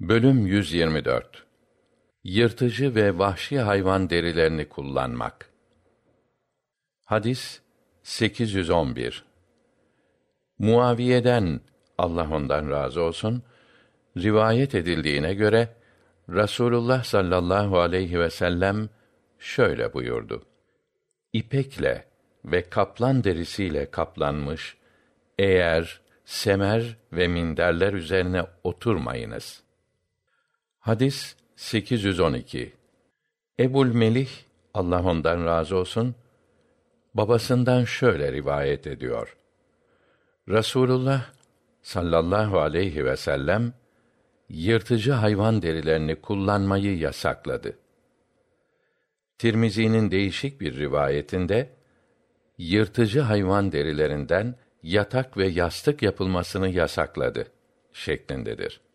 Bölüm 124 Yırtıcı ve vahşi hayvan derilerini kullanmak. Hadis 811 Muaviye'den Allah ondan razı olsun rivayet edildiğine göre Rasulullah sallallahu aleyhi ve sellem şöyle buyurdu. İpekle ve kaplan derisiyle kaplanmış eğer semer ve minderler üzerine oturmayınız. Hadis 812 Ebul Melih Allah ondan razı olsun babasından şöyle rivayet ediyor. Rasulullah sallallahu aleyhi ve sellem yırtıcı hayvan derilerini kullanmayı yasakladı. Tirmizi'nin değişik bir rivayetinde yırtıcı hayvan derilerinden yatak ve yastık yapılmasını yasakladı şeklindedir.